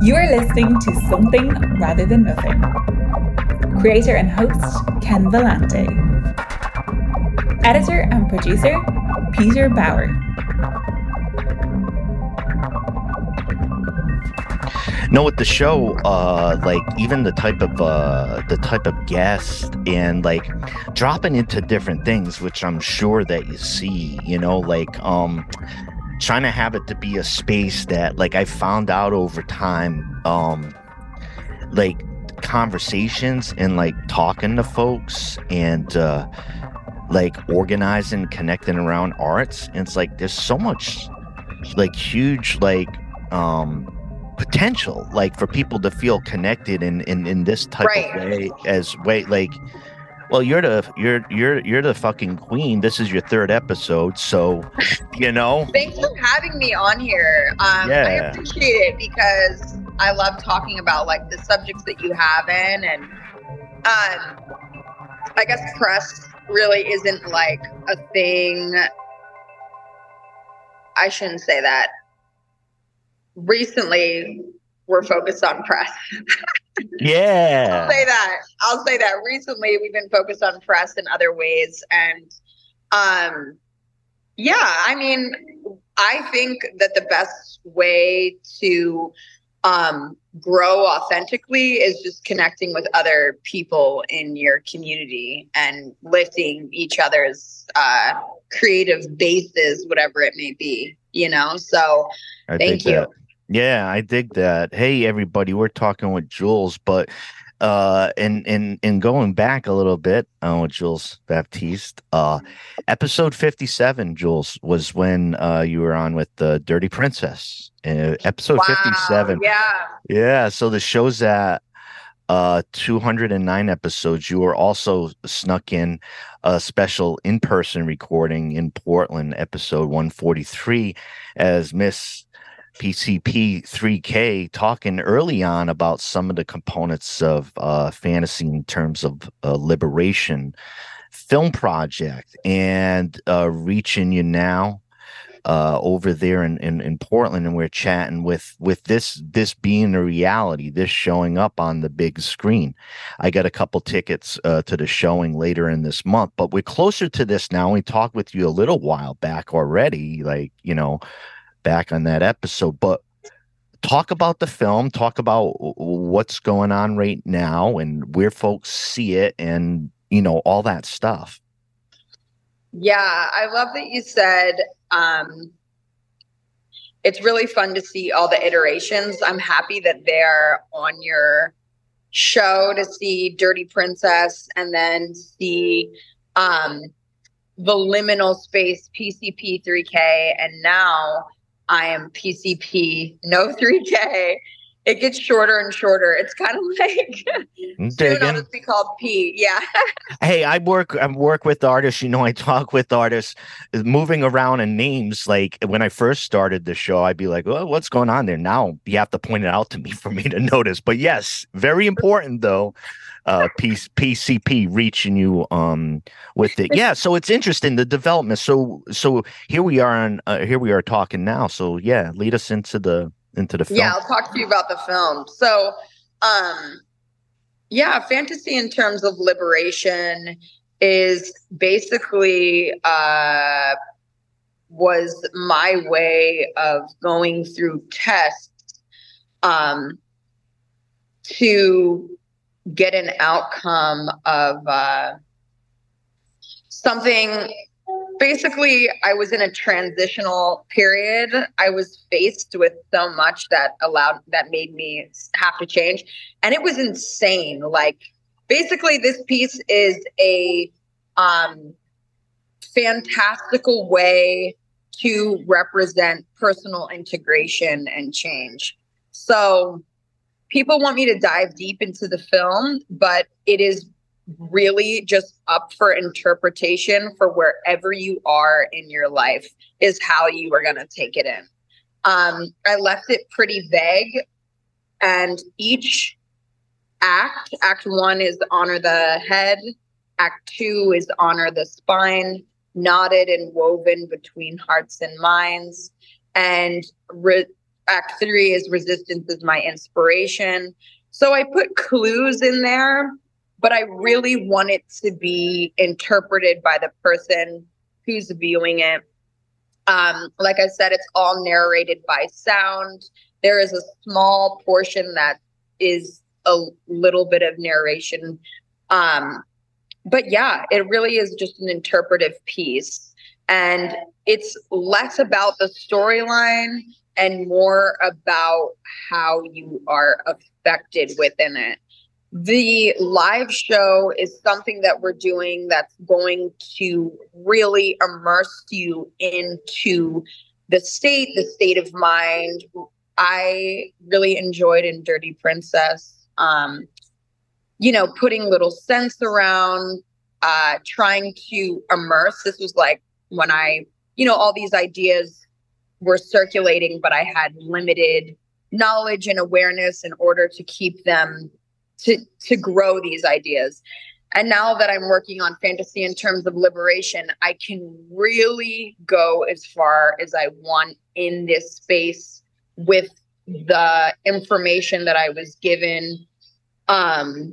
You are listening to Something Rather Than Nothing. Creator and host Ken Vellante. Editor and producer Peter Bauer. no with the show uh like even the type of uh the type of guest and like dropping into different things which i'm sure that you see you know like um trying to have it to be a space that like i found out over time um like conversations and like talking to folks and uh like organizing connecting around arts and it's like there's so much like huge like um potential like for people to feel connected in in, in this type Right. of way as way like well you're the you're you're you're the fucking queen this is your third episode so you know Thanks for having me on here. Um, I appreciate it because I love talking about like the subjects that you have in, and um, I guess press really isn't like a thing. I shouldn't say that. Recently, we're focused on press. yeah I'll say that. I'll say that. Recently, we've been focused on press in other ways, and um, yeah, I mean, I think that the best way to um, grow authentically is just connecting with other people in your community and lifting each other's uh, creative bases, whatever it may be. You know, so I Thank you. that. Yeah, I dig that. Hey, everybody, we're talking with Jules, but uh, and and and going back a little bit, uh, with Jules Baptiste, uh, episode fifty-seven, Jules was when uh you were on with the Dirty Princess. Uh, episode wow, fifty-seven. yeah. Yeah, so the show's at uh 209 episodes. You were also snuck in a special in-person recording in Portland, episode 143, as Miss PCP 3K talking early on about some of the components of uh fantasy in terms of uh, liberation film project and uh reaching you now uh, over there in, in in Portland, and we're chatting with with this this being a reality, this showing up on the big screen. I got a couple tickets uh, to the showing later in this month, but we're closer to this now. We talked with you a little while back already, like you know, back on that episode, but. Talk about the film. Talk about what's going on right now and where folks see it, and you know all that stuff. Yeah, I love that you said um, it's really fun to see all the iterations. I'm happy that they're on your show to see Dirty Princess and then see um, the liminal space PCP 3K. And now I am PCP no 3K. It gets shorter and shorter. It's kind of like mm-hmm. soon Digging. I'll just be called P. Yeah. Hey, I work I work with artists, you know, I talk with artists moving around in names. Like when I first started the show, I'd be like, Oh, what's going on there? Now you have to point it out to me for me to notice. But yes, very important though. Uh P- PCP reaching you um with it. Yeah, so it's interesting the development. So so here we are on uh, here we are talking now. So yeah, lead us into the into the film. Yeah, I'll talk to you about the film. So, um, yeah, fantasy in terms of liberation is basically uh, was my way of going through tests um, to get an outcome of uh, something basically i was in a transitional period. I was faced with so much that allowed that made me have to change. And it was insane. Like basically this piece is a um fantastical way to represent personal integration and change. So people want me to dive deep into the film but it is really just up for interpretation for wherever you are in your life is how you are going to take it in. Um, I left it pretty vague, and each act, act one is honor the head, act two is honor the spine, knotted and woven between hearts and minds, and re- Act three is resistance is my inspiration. So I put clues in there, but I really want it to be interpreted by the person who's viewing it. Um, like I said, it's all narrated by sound. There is a small portion that is a little bit of narration. Um, but yeah, it really is just an interpretive piece. And it's less about the storyline and more about how you are affected within it. The live show is something that we're doing that's going to really immerse you into the state, the state of mind. I really enjoyed in Dirty Princess, um, you know, putting little scents around, uh, trying to immerse. This was like when I, you know, all these ideas were circulating, but I had limited knowledge and awareness in order to keep them to to grow these ideas. And now that I'm working on fantasy in terms of liberation, I can really go as far as I want in this space with the information that I was given um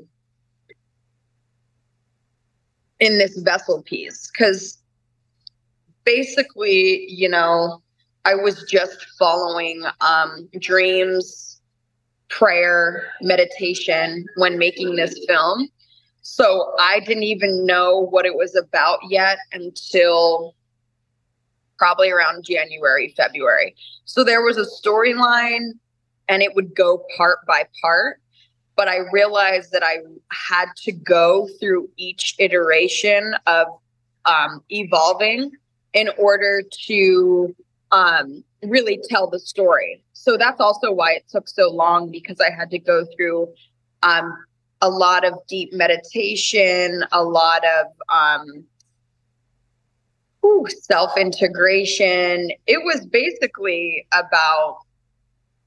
in this vessel piece cuz basically, you know, I was just following um, dreams, prayer, meditation when making this film. So I didn't even know what it was about yet until probably around January, February. So there was a storyline and it would go part by part. But I realized that I had to go through each iteration of um, evolving in order to um, really tell the story. So that's also why it took so long because I had to go through um, a lot of deep meditation, a lot of um, self integration. It was basically about,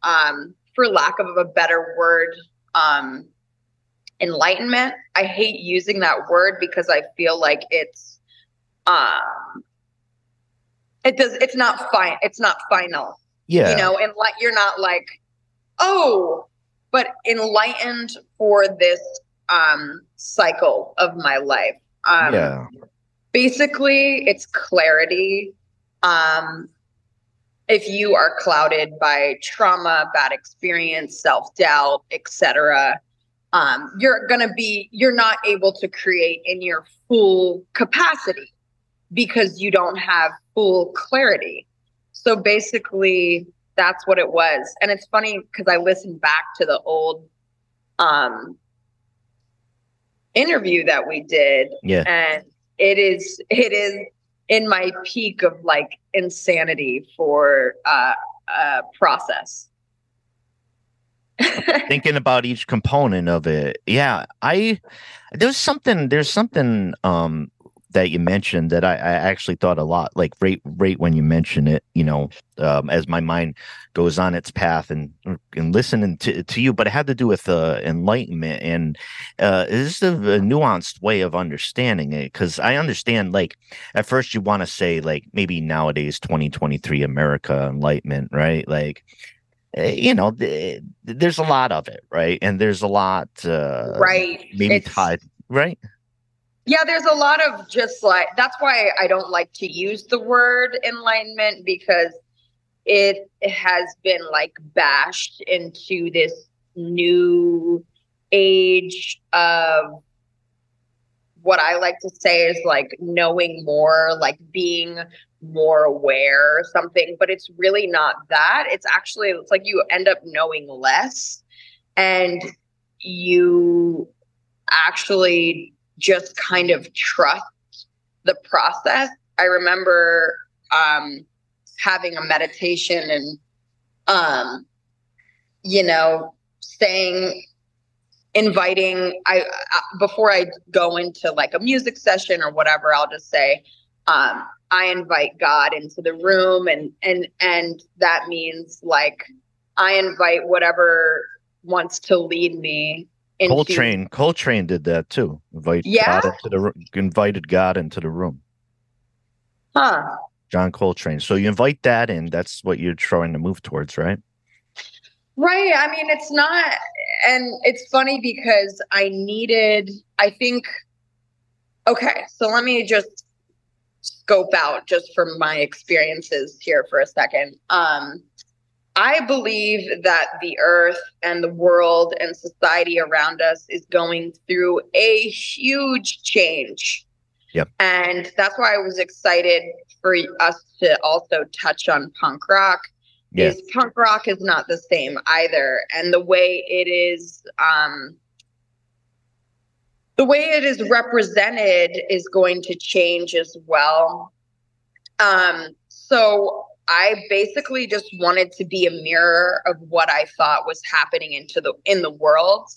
um, for lack of a better word, um, enlightenment. I hate using that word because I feel like it's um, it does it's not fine it's not final. Yeah. you know and like you're not like oh but enlightened for this um cycle of my life. Um yeah. basically it's clarity. Um if you are clouded by trauma bad experience self-doubt etc um you're gonna be you're not able to create in your full capacity because you don't have full clarity. So basically, that's what it was. And it's funny because I listened back to the old um, interview that we did. Yeah. And it is, it is in my peak of like insanity for uh, uh, process. thinking about each component of it yeah i there's something there's something um that you mentioned that I, I, actually thought a lot like right right when you mention it you know um, as my mind goes on its path and and listening to, to you but it had to do with uh, enlightenment and uh, this is a, a nuanced way of understanding it because I understand like at first you want to say like maybe nowadays 2023 America enlightenment right? Like eh, you know there's a lot of it right? And there's a lot uh, right. maybe it's, tied right yeah, there's a lot of just like that's why I don't like to use the word enlightenment because it has been like bashed into this new age of what I like to say is like knowing more, like being more aware or something, but it's really not that. It's actually it's like you end up knowing less and you actually just kind of trust the process. I remember um, having a meditation and, um, you know, saying, inviting. I uh, before I go into like a music session or whatever, I'll just say, um, I invite God into the room, and and and that means like I invite whatever wants to lead me into, Coltrane, Coltrane did that too. Invite yeah? God into the invited God into the room. Huh. John Coltrane. So you invite that in. That's what you're trying to move towards, right? Right. I mean, it's not, and it's funny because I needed, I think, okay, so let me just scope out just from my experiences here for a second. Um, I believe that the earth and the world and society around us is going through a huge change. Yep. And that's why I was excited for us to also touch on punk rock. Yeah. Is punk rock is not the same either. And the way it is um the way it is represented is going to change as well. Um so I basically just wanted to be a mirror of what I thought was happening into the in the world.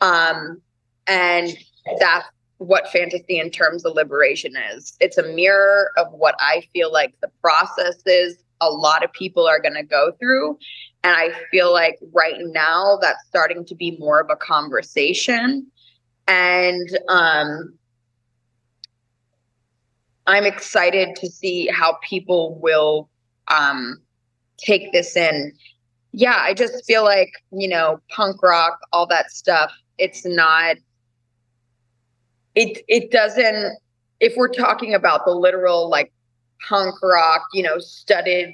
Um, and that's what fantasy in terms of liberation is. It's a mirror of what I feel like the process is a lot of people are going to go through. And I feel like right now that's starting to be more of a conversation. And um, I'm excited to see how people will um, take this in. Yeah, I just feel like, you know, punk rock, all that stuff, it's not it it doesn't if we're talking about the literal like punk rock, you know, studded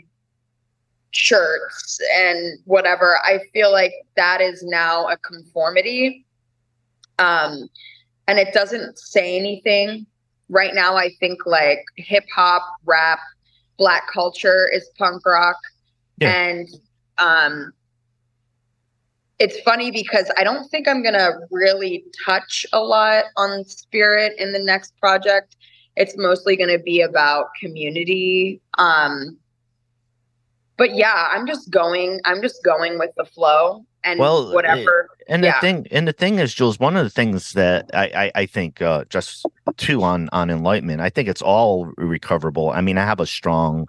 shirts and whatever, I feel like that is now a conformity. Um and it doesn't say anything. Right now I think like hip hop, rap, black culture is punk rock. Yeah. And um it's funny because I don't think I'm gonna really touch a lot on spirit in the next project. It's mostly gonna be about community. Um but yeah, I'm just going, I'm just going with the flow and Well, whatever. And the thing, and the thing is, Jules, one of the things that I, I, I think, uh, just two on on enlightenment, I think it's all recoverable. I mean, I have a strong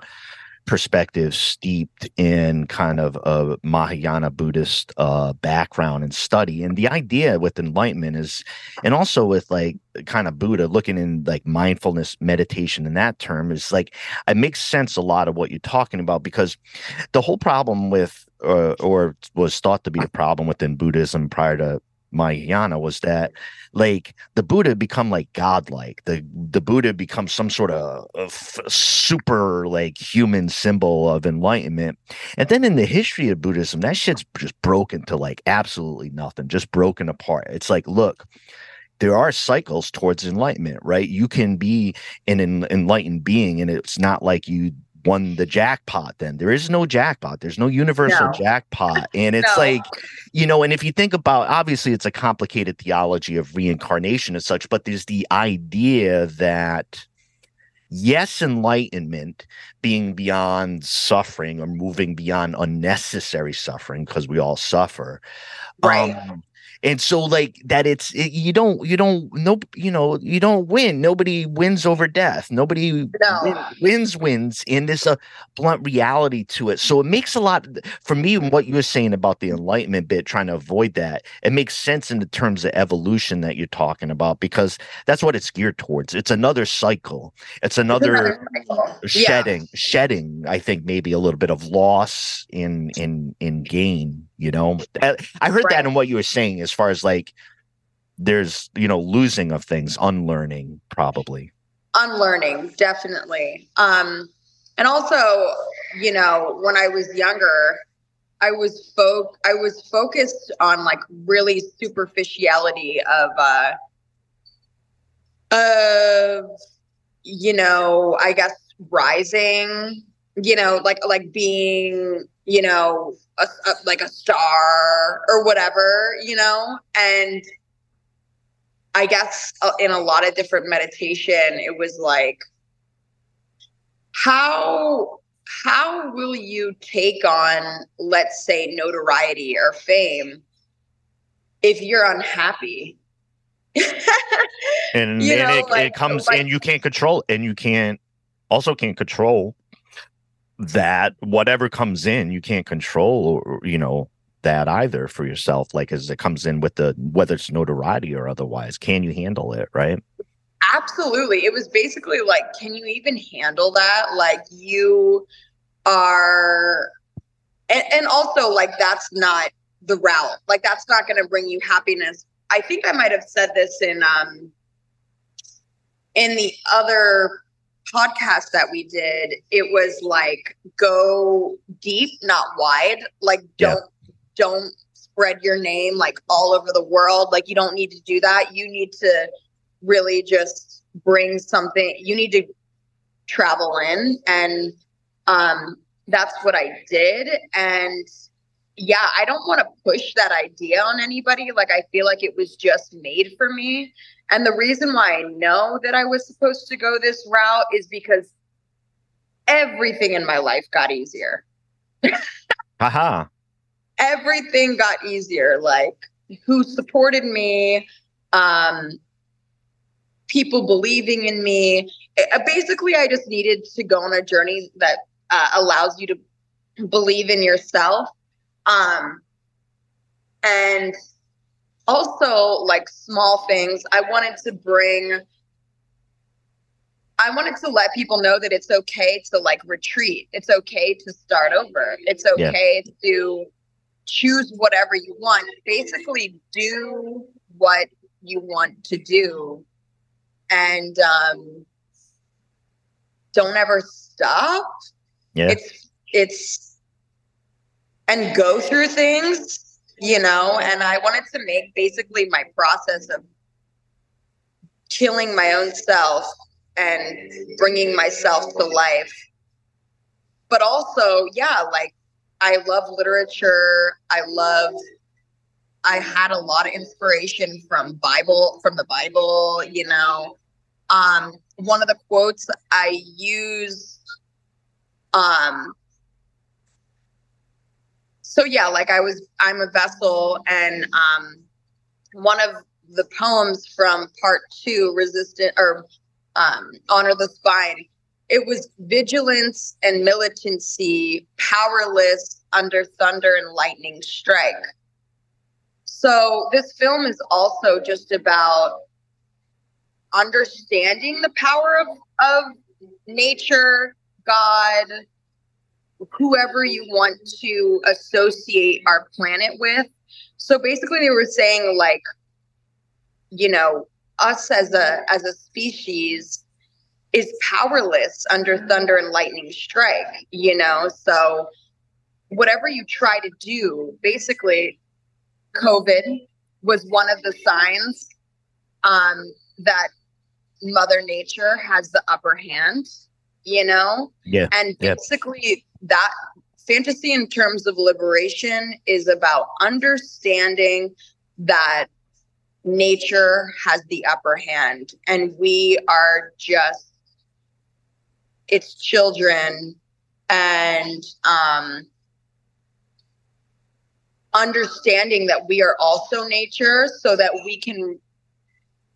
perspective steeped in kind of a Mahayana Buddhist uh, background and study, and the idea with enlightenment is, and also with like kind of Buddha looking in like mindfulness meditation in that term is like it makes sense a lot of what you're talking about because the whole problem with uh, or was thought to be a problem within Buddhism prior to Mahayana was that like the Buddha become like godlike. The the Buddha becomes some sort of, uh, of super like human symbol of enlightenment. And then in the history of Buddhism, that shit's just broken to like absolutely nothing, just broken apart. It's like, look, there are cycles towards enlightenment, right? You can be an en- enlightened being, and it's not like you won the jackpot then there is no jackpot there's no universal No. jackpot and it's No. like you know and if you think about obviously it's a complicated theology of reincarnation and such but there's the idea that yes enlightenment being beyond suffering or moving beyond unnecessary suffering because we all suffer Right. um, and so like that it's it, you don't you don't no you know you don't win nobody wins over death nobody No. win- wins wins and there's a uh, blunt reality to it so it makes a lot for me what you were saying about the enlightenment bit trying to avoid that it makes sense in the terms of evolution that you're talking about because that's what it's geared towards it's another cycle it's another Another cycle. Yeah. shedding shedding i think maybe a little bit of loss in in in gain you know? I I heard that Right. in what you were saying as far as like there's you know losing of things unlearning probably. Unlearning definitely. Um and also you know when i was younger i was fo- i was focused on like really superficiality of uh of you know i guess rising you know like like being you know a, a, like a star or whatever you know and I guess uh, in a lot of different meditation, it was like, how how will you take on, let's say, notoriety or fame if you're unhappy? and, You and know, it, like- it comes like- and you can't control and you can't also can't control that whatever comes in you can't control or you know that either for yourself like as it comes in with the whether it's notoriety or otherwise can you handle it right Absolutely. It was basically like, can you even handle that? Like, you are and, and also like that's not the route. Like that's not going to bring you happiness. I think I might have said this in um in the other podcast that we did. It was like go deep, not wide. Like don't yeah. don't spread your name like all over the world. Like you don't need to do that. You need to really just bring something. You need to travel in and um that's what I did and yeah, I don't want to push that idea on anybody. Like, I feel like it was just made for me. And the reason why I know that I was supposed to go this route is because everything in my life got easier. Haha. everything got easier. Like, who supported me, um, people believing in me. It, basically, I just needed to go on a journey that uh, allows you to believe in yourself um, and also like small things. I wanted to bring I wanted to let people know that it's okay to like retreat. It's okay to start over. It's okay yeah. to choose whatever you want. Basically, do what you want to do, and um, don't ever stop. Yeah, it's it's and go through things, you know, and I wanted to make basically my process of killing my own self and bringing myself to life. But also, yeah, like I love literature. I love I had a lot of inspiration from Bible from the Bible, you know. Um one of the quotes I use um so yeah, like I was, I'm a vessel, and um, one of the poems from part two, resistant or um, honor the spine. It was vigilance and militancy, powerless under thunder and lightning strike. So this film is also just about understanding the power of, of nature, God, whoever you want to associate our planet with. So basically they were saying like you know, us as a as a species is powerless under thunder and lightning strike, you know? So whatever you try to do, basically COVID was one of the signs um that mother nature has the upper hand you know? Yeah and basically that fantasy in terms of liberation is about understanding that nature has the upper hand and we are just its children and um understanding that we are also nature so that we can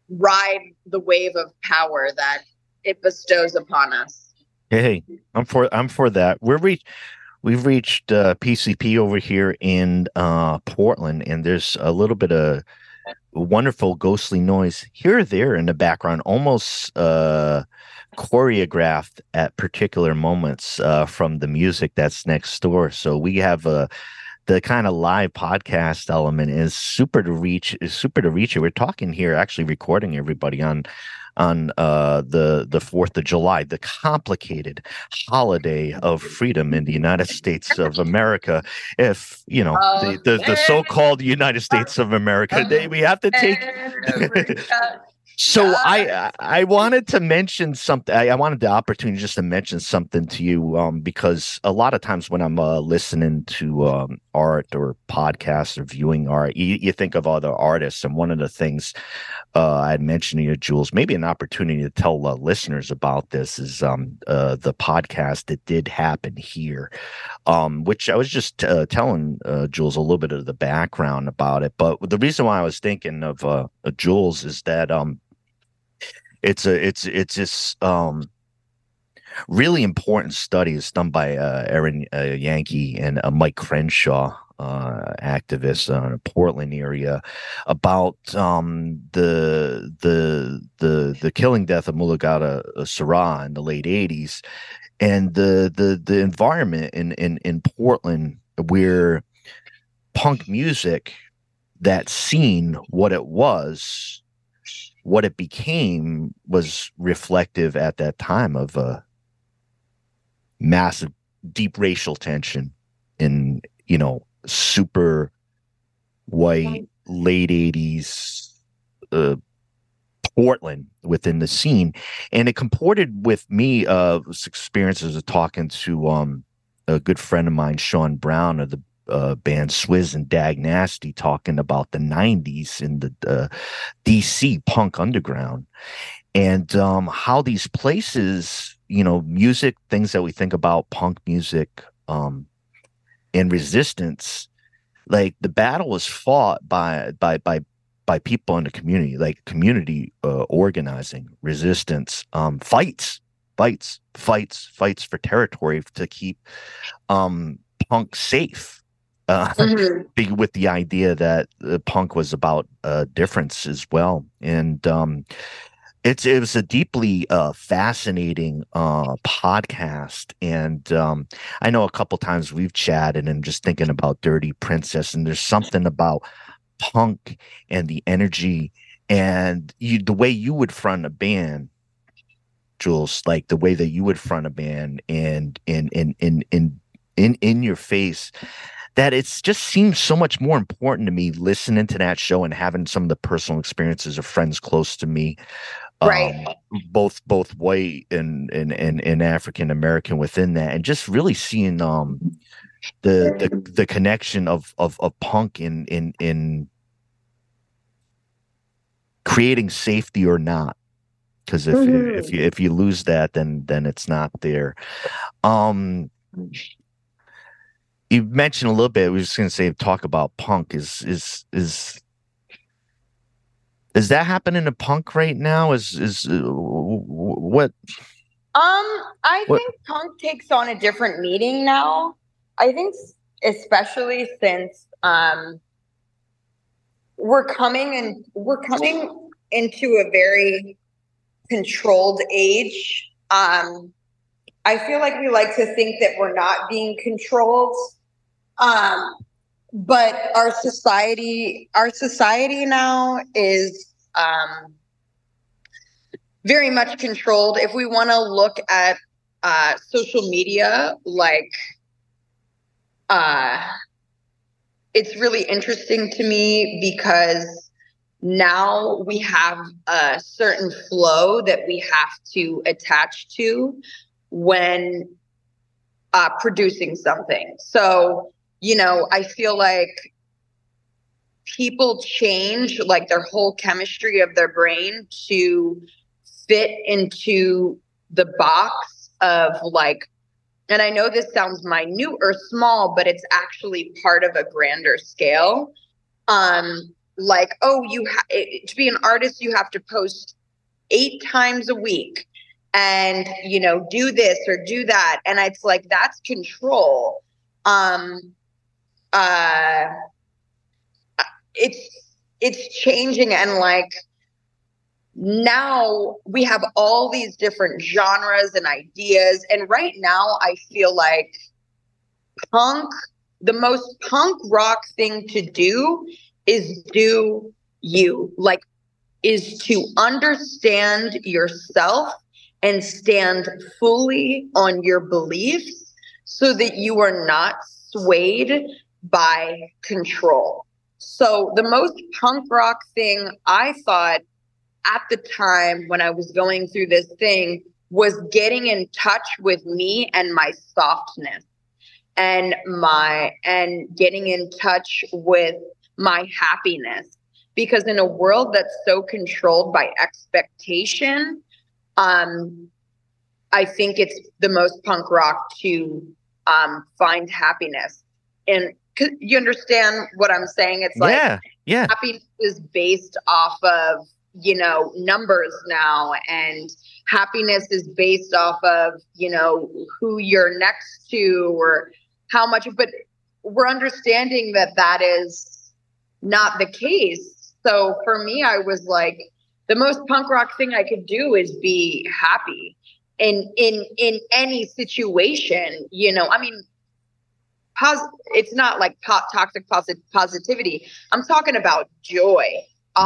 ride the wave of power that it bestows upon us Hey, I'm for I'm for that. We're reach we've reached uh, PCP over here in uh, Portland, and there's a little bit of wonderful ghostly noise here or there in the background, almost uh, choreographed at particular moments uh, from the music that's next door. So we have a the kind of live podcast element is super to reach is super to reach it. We're talking here, actually recording everybody on on uh, the the Fourth of July, the complicated holiday of freedom in the United States of America. If you know the, the, the so-called United States of America, they, we have to take. So I I wanted to mention something. I, I, wanted the opportunity just to mention something to you um, because a lot of times when I'm uh, listening to um, art or podcasts or viewing art, you, you, think of other artists, and one of the things uh, I had mentioned to you, Jules, maybe an opportunity to tell uh, listeners about this is um, uh, the podcast that did happen here, um, which I was just uh, telling uh, Jules a little bit of the background about it. But the reason why I was thinking of Jules is that um, it's a it's it's this um really important study is done by uh, Aaron uh, Yankee and uh, Mike Crenshaw, uh, activists in the Portland area, about um, the the the the killing death of Mulugeta Seraw in the late '80s, and the the the environment in in in Portland where punk music, that scene, what it was, what it became, was reflective at that time of a massive, deep racial tension in, you know, super white late 80s uh, Portland within the scene, and it comported with me uh experiences of talking to um a good friend of mine, Sean Brown of the uh, band Swiz and Dag Nasty, talking about the '90s in the uh, DC punk underground, and um, how these places, you know, music, things that we think about, punk music, um, and resistance, like the battle was fought by by by by people in the community, like community uh, organizing, resistance, um, fights, fights, fights, fights for territory to keep um, punk safe. Uh, mm-hmm. with the idea that uh, punk was about uh, difference as well, and um, it's it was a deeply uh, fascinating uh, podcast, and um, I know a couple times we've chatted and just thinking about Dirty Princess, and there's something about punk and the energy and you the way you would front a band jules like the way that you would front a band and in in in in in in your face that it's just seems so much more important to me listening to that show and having some of the personal experiences of friends close to me right um, both both white and and and, and african american within that and just really seeing um the the the connection of of of punk in in in creating safety or not because if mm-hmm. if you if you lose that then then it's not there um you mentioned a little bit we are just going to say talk about punk is is is is that happening to punk right now is is uh, what um i what? think punk takes on a different meaning now i think especially since um we're coming and we're coming into a very controlled age. Um, I feel like we like to think that we're not being controlled. Um, but our society, our society now is um, very much controlled. If we want to look at uh, social media, like uh, it's really interesting to me because now we have a certain flow that we have to attach to when uh, producing something. So, you know, I feel like people change like their whole chemistry of their brain to fit into the box of like and I know this sounds minute or small, but it's actually part of a grander scale. Um, like, oh, you ha- to be an artist, you have to post eight times a week and you know do this or do that and it's like that's control um uh it's it's changing and like now we have all these different genres and ideas. And right now, I feel like punk, the most punk rock thing to do is do you, like, is to understand yourself and stand fully on your beliefs so that you are not swayed by control. So, the most punk rock thing I thought at the time when I was going through this thing was getting in touch with me and my softness and my and getting in touch with my happiness because in a world that's so controlled by expectation um i think it's the most punk rock to um find happiness and you understand what i'm saying? It's like yeah yeah. happiness is based off of you know numbers now and happiness is based off of you know who you're next to or how much but we're understanding that that is not the case. So for me i was like the most punk rock thing i could do is be happy in in in any situation you know? I mean pos- it's not like po- toxic posit- positivity. I'm talking about joy,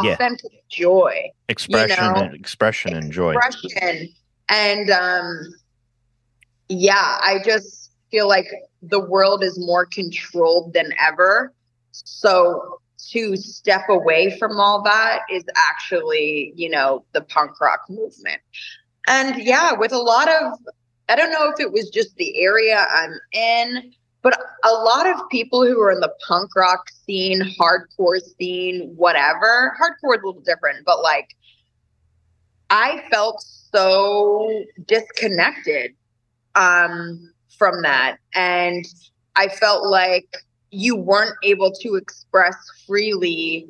Yeah. authentic joy, expression know, and expression and joy expression. And um yeah, I just feel like the world is more controlled than ever. So to step away from all that is actually, you know, the punk rock movement. And yeah, with a lot of I don't know if it was just the area I'm in, but a lot of people who are in the punk rock scene, hardcore scene, whatever, hardcore is a little different, but like I felt so disconnected um, from that. And I felt like you weren't able to express freely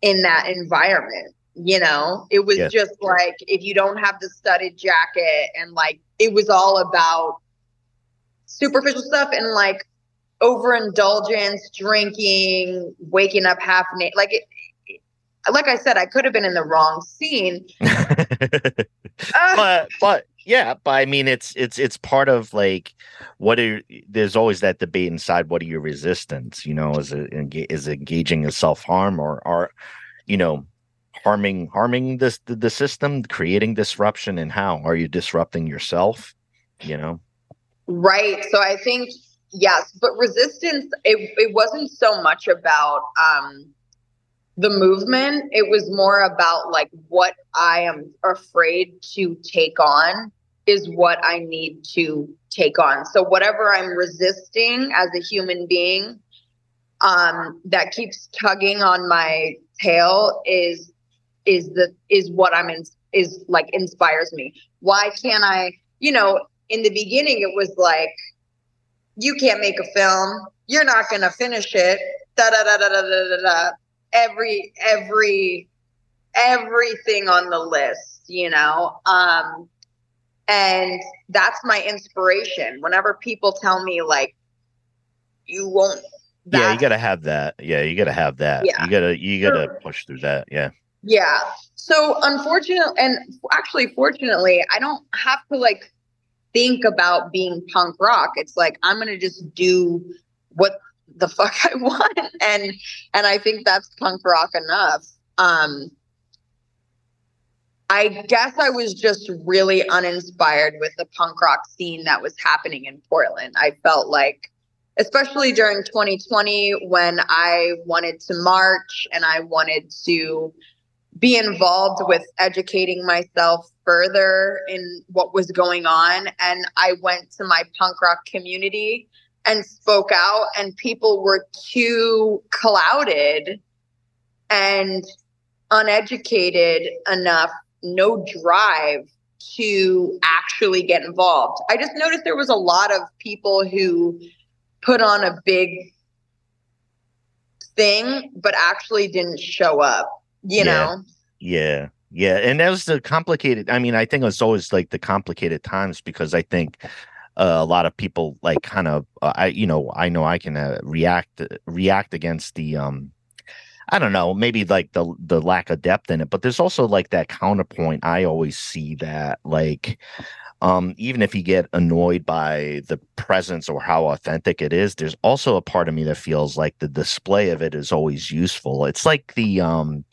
in that environment. You know, it was just like if you don't have the studded jacket and like it was all about superficial stuff and like overindulgence, drinking, waking up half naked. Like it, it- like I said, I could have been in the wrong scene. Ah, but but yeah but i mean it's it's it's part of like what are there's always that debate inside what are your resistance you know is it is engaging in self-harm or are you know harming harming this the, the system creating disruption and how are you disrupting yourself you know Right. So I think yes, but resistance it it wasn't so much about um the movement, it was more about like what I am afraid to take on is what I need to take on. So whatever I'm resisting as a human being um that keeps tugging on my tail is is the is what I'm in is like inspires me. Why can't I, you know, in the beginning, it was like, you can't make a film. You're not going to finish it. Da da da da da da da. Every every everything on the list, you know. Um, and that's my inspiration. Whenever people tell me like, you won't. yeah, you got to have that. Yeah, you got to have that. Yeah. You got to you got to sure. push through that. Yeah. Yeah. So unfortunately, and actually, fortunately, I don't have to like think about being punk rock. It's like I'm gonna just do what the fuck I want, and and I think that's punk rock enough. Um, I guess I was just really uninspired with the punk rock scene that was happening in Portland. I felt like especially during 2020 when I wanted to march and I wanted to be involved with educating myself further in what was going on. And I went to my punk rock community and spoke out, and people were too clouded and uneducated enough, no drive to actually get involved. I just noticed there was a lot of people who put on a big thing, but actually didn't show up, you Yeah. know? Yeah, yeah, and that was the complicated. I mean, I think it's always like the complicated times because I think uh, a lot of people like kind of uh, I you know I know I can uh, react react against the um I don't know maybe like the the lack of depth in it, but there's also like that counterpoint. I always see that like um even if you get annoyed by the presence or how authentic it is there's also a part of me that feels like the display of it is always useful. It's like the um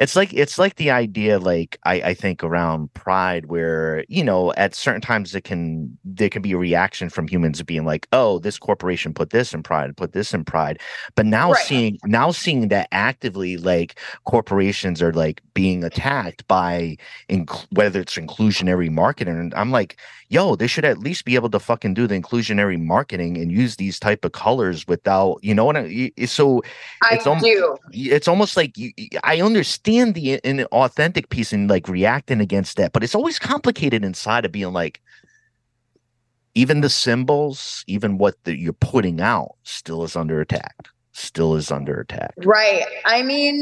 it's like it's like the idea like I, I think around pride where you know at certain times it can there can be a reaction from humans being like oh this corporation put this in pride put this in pride but now Right. seeing now seeing that actively like corporations are like being attacked by inc- whether it's inclusionary marketing i'm like yo they should at least be able to fucking do the inclusionary marketing and use these type of colors without you know what I, so I It's almo- do. it's almost like you, I understand the in authentic piece and like reacting against that, but it's always complicated inside of being like, even the symbols, even what the, you're putting out, still is under attack. Still is under attack. Right. I mean,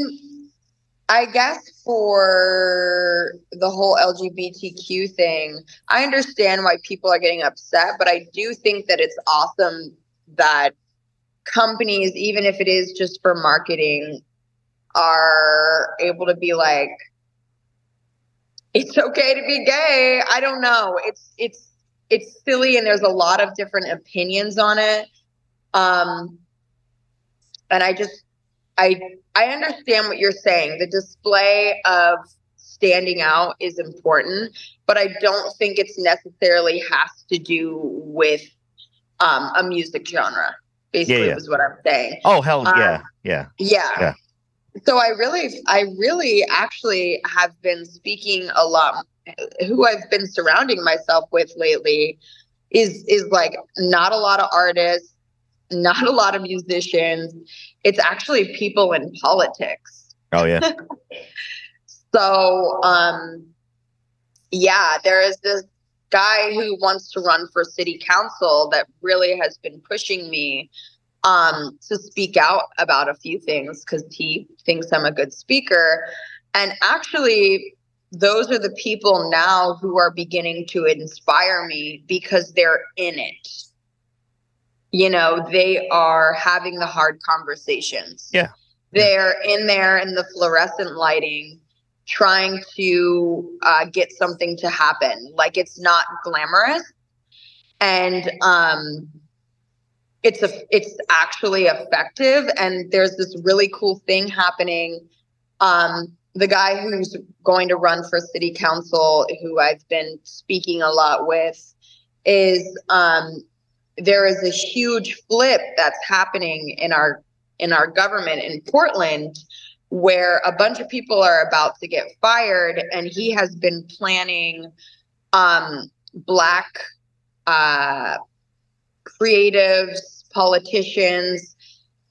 I guess for the whole LGBTQ thing, I understand why people are getting upset, but I do think that it's awesome that companies, even if it is just for marketing, are able to be like, it's okay to be gay. I don't know. It's it's it's silly and there's a lot of different opinions on it. Um, and I just I I understand what you're saying. The display of standing out is important, but I don't think it's necessarily has to do with um, a music genre. Basically, yeah. was what I'm saying. Oh hell Um, yeah, yeah. Yeah. Yeah. So I really, I really actually have been speaking a lot. Who I've been surrounding myself with lately is is like not a lot of artists, not a lot of musicians. It's actually people in politics. Oh yeah. So, um, yeah, there is this guy who wants to run for city council that really has been pushing me um, to speak out about a few things because he thinks I'm a good speaker. And actually, those are the people now who are beginning to inspire me because they're in it. You know, they are having the hard conversations. Yeah. They're in there in the fluorescent lighting trying to uh, get something to happen. Like it's not glamorous, and um, it's a it's actually effective. And there's this really cool thing happening. Um, the guy who's going to run for city council, who I've been speaking a lot with, is um, there is a huge flip that's happening in our in our government in Portland where a bunch of people are about to get fired and he has been planning um, black uh, creatives politicians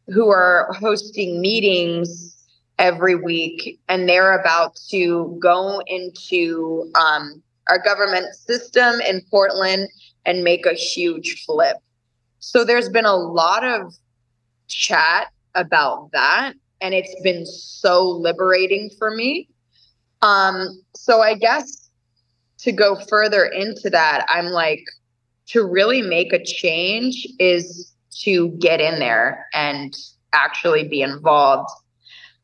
who are hosting meetings every week and they're about to go into um, our government system in portland and make a huge flip so there's been a lot of chat about that and it's been so liberating for me. Um, so I guess to go further into that, I'm like, to really make a change is to get in there and actually be involved.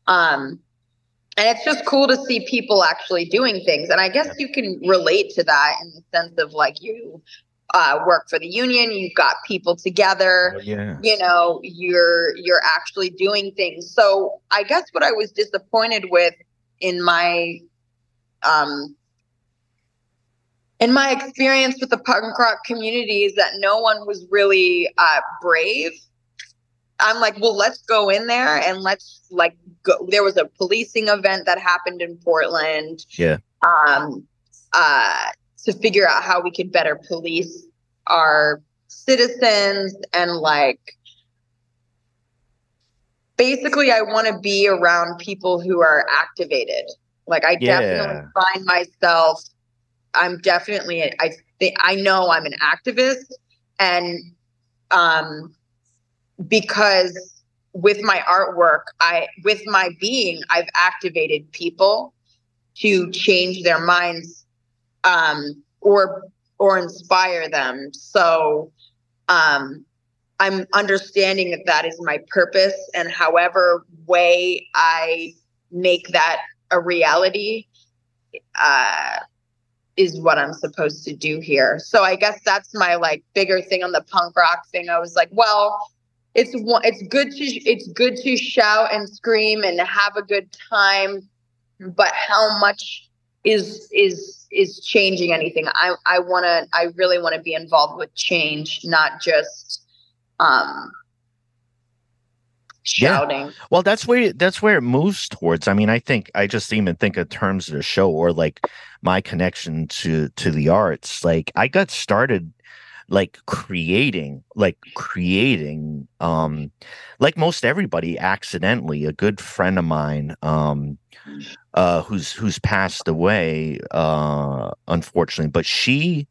Um, and it's just cool to see people actually doing things. And I guess you can relate to that in the sense of like you uh, work for the union, you've got people together Oh, yeah. you know you're you're actually doing things so i guess what i was disappointed with in my um in my experience with the punk rock community is that no one was really uh brave i'm like well let's go in there and let's like go there was a policing event that happened in portland Yeah. um uh to figure out how we could better police our citizens and like basically I want to be around people who are activated. Like I Yeah. definitely find myself I'm definitely I think I know I'm an activist and um because with my artwork I with my being I've activated people to change their minds um or or inspire them. So um I'm understanding that that is my purpose, and however way I make that a reality uh, is what I'm supposed to do here. So I guess that's my like bigger thing on the punk rock thing. I was like, well, it's it's good to it's good to shout and scream and have a good time, but how much is is is changing anything? I I want to I really want to be involved with change, not just um Yeah. shouting. Well, that's where that's where it moves towards. I mean, I think I just even think of terms of the show or like my connection to to the arts. Like I got started like creating like creating um like most everybody accidentally a good friend of mine um uh who's who's passed away uh unfortunately but she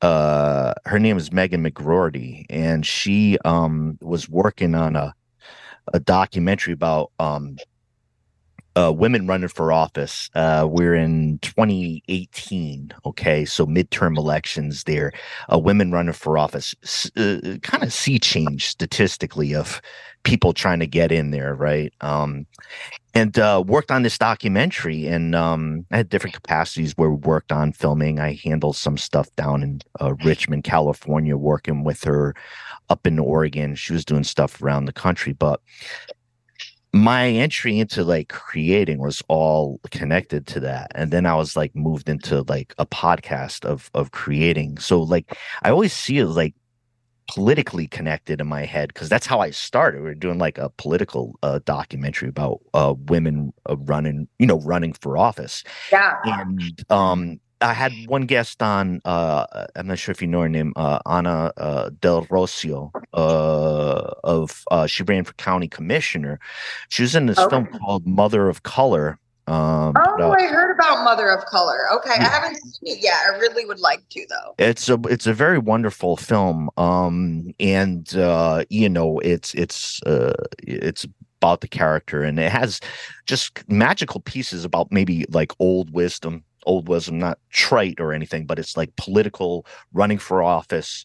uh her name is Megan McGroarty and she um was working on a a documentary about um uh, women running for office. Uh, we're in 2018. Okay, so midterm elections. There, uh, women running for office. Uh, kind of see change statistically of people trying to get in there, right? Um, and uh, worked on this documentary, and um, I had different capacities where we worked on filming. I handled some stuff down in uh, Richmond, California, working with her up in Oregon. She was doing stuff around the country, but my entry into like creating was all connected to that and then i was like moved into like a podcast of of creating so like i always see it like politically connected in my head because that's how I started. We are doing like a political uh, documentary about uh, women uh, running, you know, running for office. Yeah. And um, I had one guest on. Uh, I'm not sure if you know her name, uh, Ana uh, Del Rocio. Uh, of uh, she ran for county commissioner. She was in this okay. film called Mother of Color. Um, oh, uh, I heard about Mother of Color. Okay, yeah. I haven't seen it yet. I really would like to, though. It's a it's a very wonderful film. Um, and uh, you know, it's it's uh, it's about the character, and it has just magical pieces about maybe like old wisdom old wisdom, not trite or anything, but it's like political running for office,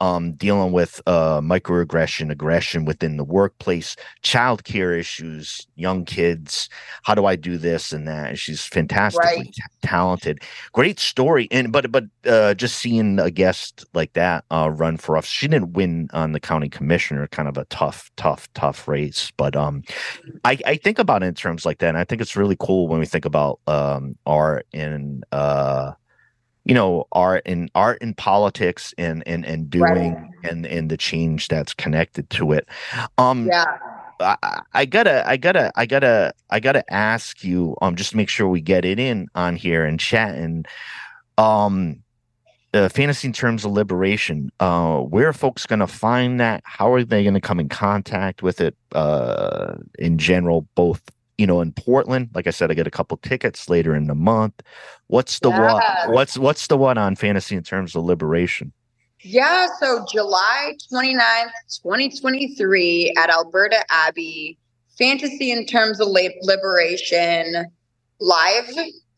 um, dealing with uh, microaggression, aggression within the workplace, childcare issues, young kids. How do I do this and that? She's fantastically right. t- talented, great story. And but but uh, just seeing a guest like that uh, run for office, she didn't win on the county commissioner. Kind of a tough, tough, tough race. But um, I, I think about it in terms like that, and I think it's really cool when we think about um, art and uh you know art and art and politics and and and doing right. and and the change that's connected to it. Um yeah. I, I, gotta i gotta i gotta i gotta ask you um just to make sure we get it in on here and chat and um uh, fantasy in terms of liberation uh where are folks gonna find that? How are they gonna come in contact with it uh in general both you know, in Portland, like I said, I get a couple tickets later in the month. What's the yeah. one? What's what's the one on fantasy in terms of liberation? Yeah, so July 29th, 2023 at Alberta Abbey, fantasy in terms of liberation live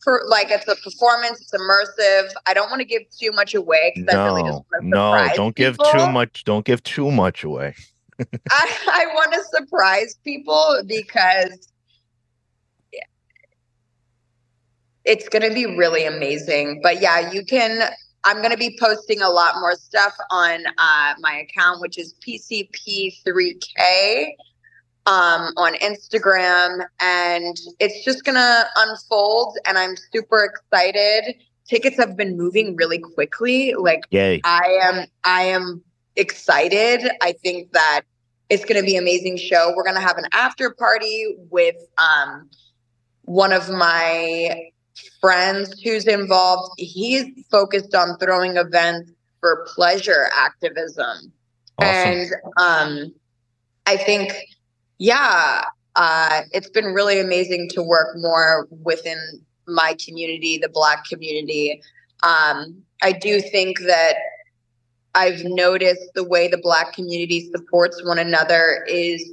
for like it's a performance, it's immersive. I don't want to give too much away because no, I really just no, don't people. give too much. Don't give too much away. I, I want to surprise people because it's going to be really amazing. But yeah, you can. I'm going to be posting a lot more stuff on uh, my account, which is PCP3K um, on Instagram, and it's just going to unfold. And I'm super excited. Tickets have been moving really quickly. Like, Yay. I am, I am excited. I think that it's going to be amazing show. We're going to have an after party with um, one of my friends who's involved. He's focused on throwing events for pleasure activism. Awesome. And um, I think, yeah, uh, it's been really amazing to work more within my community, the Black community. Um, I do think that I've noticed the way the Black community supports one another is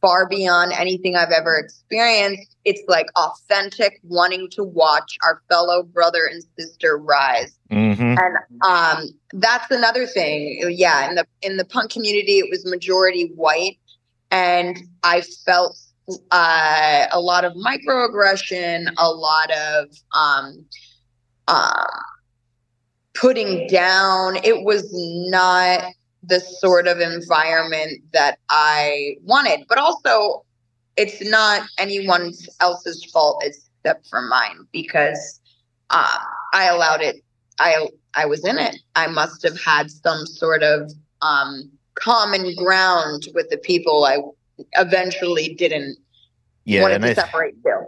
far beyond anything I've ever experienced. It's like authentic, wanting to watch our fellow brother and sister rise. Mm-hmm. And um, that's another thing. Yeah, in the in the punk community, it was majority white, and I felt uh, a lot of microaggression, a lot of um, uh, putting down. It was not the sort of environment that I wanted. But also, it's not anyone else's fault except for mine because uh, I allowed it. I I was in it. I must have had some sort of um, common ground with the people I eventually didn't yeah, want to separate. Too.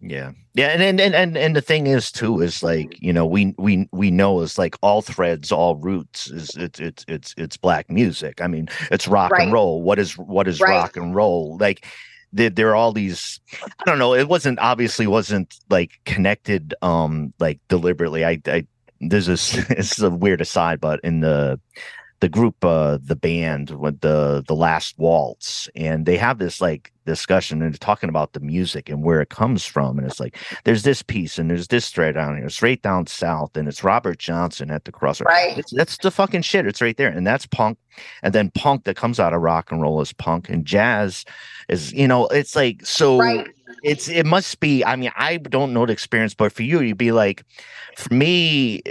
Yeah. Yeah, and, and and and the thing is too is like you know we we we know is like all threads, all roots is it's it's it's it's black music. I mean, it's rock right. and roll. What is what is right. rock and roll? Like there, there are all these. I don't know. It wasn't obviously wasn't like connected um like deliberately. I I there's this. This is a weird aside, but in the the group uh the band with the the last waltz and they have this like discussion and talking about the music and where it comes from and it's like there's this piece and there's this thread down here straight down south and it's robert johnson at the crossroads Right. it's, that's the fucking shit it's right there and that's punk and then punk that comes out of rock and roll is punk and jazz is you know it's like so Right. it's it must be i mean i don't know the experience but for you you'd be like for me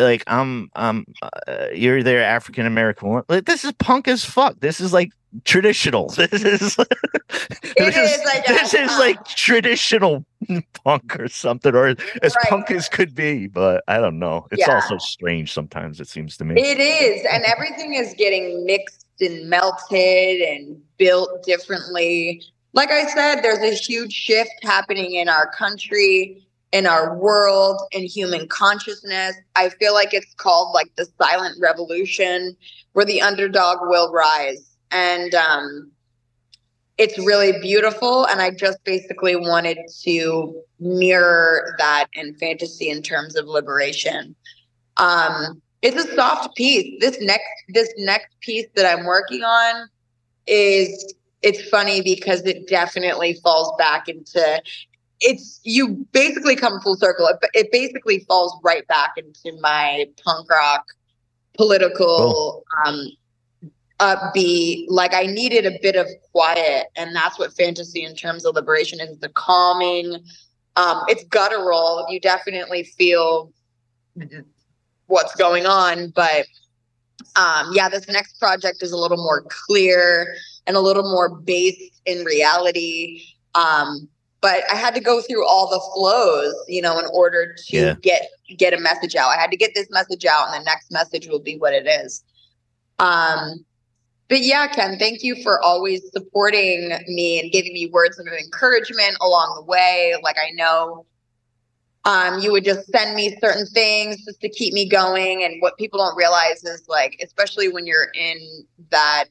like i'm um uh, you're there african american like, this is punk as fuck this is like traditional this is this is, I this is huh? like traditional punk or something or as Right. punk as could be but i don't know it's Yeah. also strange sometimes it seems to me It is, and everything is getting mixed and melted and built differently. Like I said, there's a huge shift happening in our country, in our world, in human consciousness. I feel like it's called like the silent revolution, where the underdog will rise. And um, it's really beautiful. And I just basically wanted to mirror that in fantasy in terms of liberation. Um, it's a soft piece. This next this next piece that I'm working on is it's funny because it definitely falls back into it's you basically come full circle. It, it basically falls right back into my punk rock political um upbeat. Like i needed a bit of quiet and that's what fantasy in terms of liberation is the calming. Um it's guttural. You definitely feel what's going on but um yeah this next project is a little more clear and a little more based in reality. Um but i had to go through all the flows you know in order to Yeah. get get a message out i had to get this message out and the next message will be what it is um but yeah ken thank you for always supporting me and giving me words of encouragement along the way like i know um, you would just send me certain things just to keep me going. And what people don't realize is like, especially when you're in that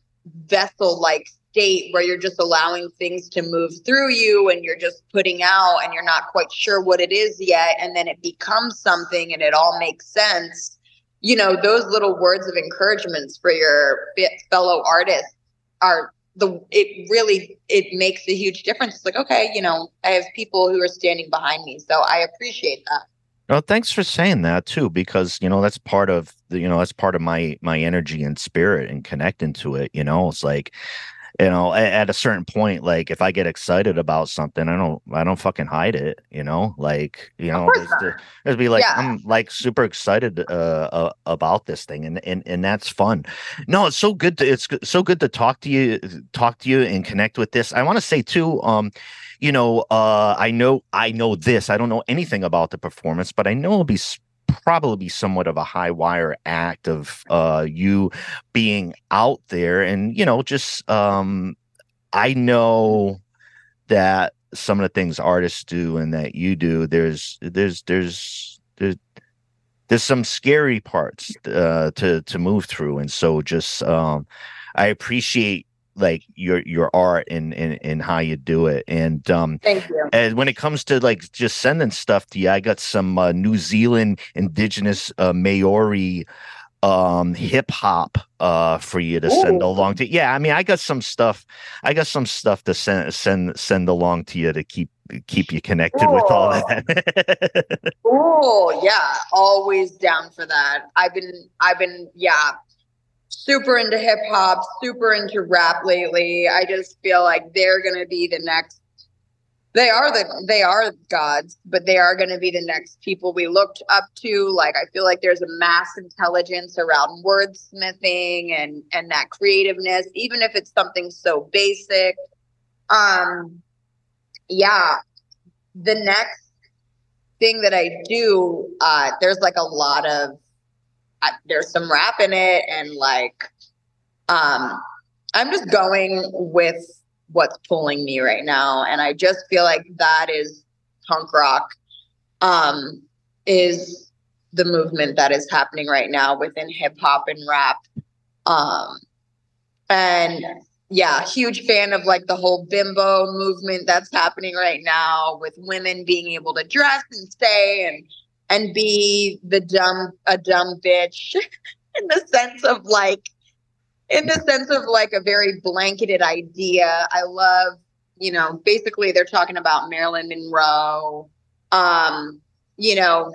vessel like state where you're just allowing things to move through you and you're just putting out and you're not quite sure what it is yet. And then it becomes something and it all makes sense. You know, those little words of encouragements for your fellow artists are the it really it makes a huge difference. It's like, okay, you know, I have people who are standing behind me. So I appreciate that. Well, thanks for saying that too, because you know that's part of the you know that's part of my my energy and spirit and connecting to it. You know, it's like you know at, at a certain point, like if I get excited about something, I don't I don't fucking hide it. You know, like you know, it's it'd be like Yeah. I'm like super excited uh, uh about this thing, and and and that's fun. No, it's so good to it's so good to talk to you, talk to you, and connect with this. I want to say too, um you know, uh, I know, I know this. I don't know anything about the performance, but I know it'll be s- probably be somewhat of a high wire act of uh, you being out there, and you know, just um, I know that some of the things artists do and that you do, there's, there's, there's, there's. There's some scary parts uh, to to move through, and so just um, I appreciate like your your art and and and how you do it and um Thank you. and when it comes to like just sending stuff to you i got some uh, new zealand indigenous uh maori um hip hop uh for you to send along to yeah i mean i got some stuff i got some stuff to send send send along to you to keep keep you connected with all that Oh yeah, always down for that. I've been I've been yeah, super into hip hop, super into rap lately. I just feel like they're gonna be the next they are the they are gods, but they are gonna be the next people we looked up to. Like I feel like there's a mass intelligence around wordsmithing and and that creativeness, even if it's something so basic. Um yeah. The next thing that I do, uh, there's like a lot of uh, there's some rap in it, and like um, I'm just going with what's pulling me right now, and I just feel like that is punk rock, um, is the movement that is happening right now within hip hop and rap, um, and yeah, huge fan of like the whole bimbo movement that's happening right now with women being able to dress and stay and and be the dumb a dumb bitch in the sense of like in the sense of like a very blanketed idea. I love, you know, basically they're talking about Marilyn Monroe, um, you know,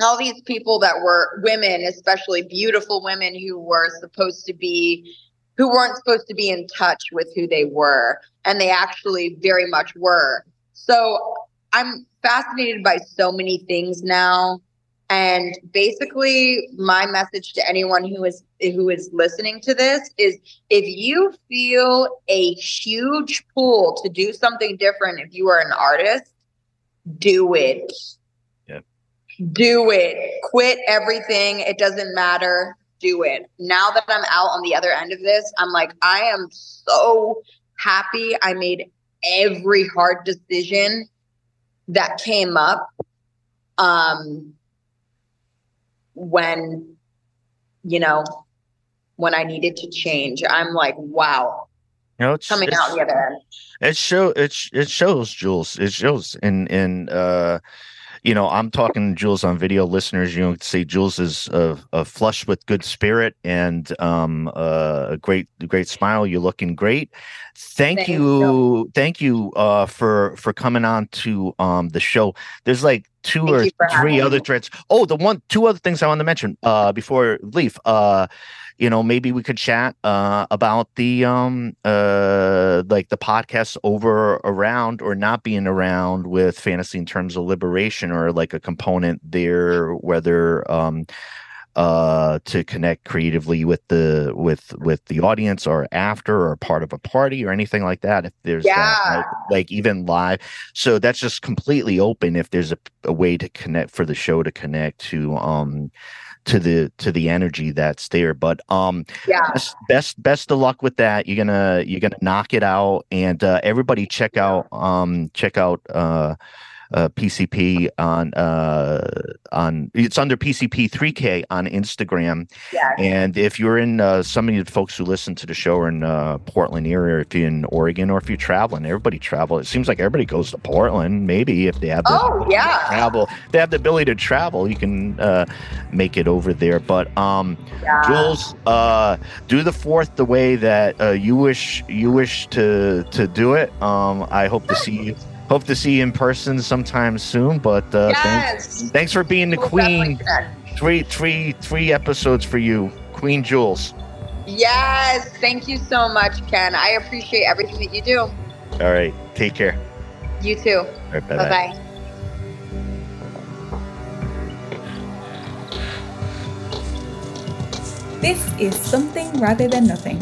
all these people that were women, especially beautiful women who were supposed to be who weren't supposed to be in touch with who they were and they actually very much were. So I'm fascinated by so many things now. And basically my message to anyone who is who is listening to this is if you feel a huge pull to do something different if you are an artist do it. Yeah. Do it. Quit everything. It doesn't matter. Do it. Now that i'm out on the other end of this i'm like i am so happy. I made every hard decision that came up um when you know when I needed to change. I'm like, wow, you know, it's coming it's, out the other end. It show it it shows Jules. It shows in in uh you know, I'm talking to Jules on video listeners. You know, see Jules is uh, uh, flush with good spirit and um, uh, a great, great smile. You're looking great. Thank, thank you, you, thank you uh, for for coming on to um, the show. There's like two thank or three other threads. Oh, the one, two other things I want to mention uh, before leave. Uh, you know maybe we could chat uh, about the um uh like the podcasts over around or not being around with fantasy in terms of liberation or like a component there whether um uh to connect creatively with the with with the audience or after or part of a party or anything like that if there's yeah. That, like, like, even live so that's just completely open if there's a, a way to connect for the show to connect to um to the to the energy that's there but um yeah. best best, best of luck with that. You're gonna you're gonna knock it out and uh everybody check out um check out uh uh, PCP on uh, on it's under PCP 3K on Instagram. Yeah. And if you're in uh, some of the folks who listen to the show are in uh, Portland area, if you're in Oregon or if you're traveling, everybody travel. It seems like everybody goes to Portland. Maybe if they have the oh yeah travel, they have the ability to travel. You can uh, make it over there. But um, yeah. Jules, uh, do the fourth the way that uh, you wish you wish to to do it. Um, I hope to see you hope to see you in person sometime soon. But uh, yes. thanks, thanks for being the we'll queen. Three, three, three episodes for you, Queen Jules. Yes, thank you so much, Ken. I appreciate everything that you do. All right, take care. You too. Right, bye bye. This is Something Rather Than Nothing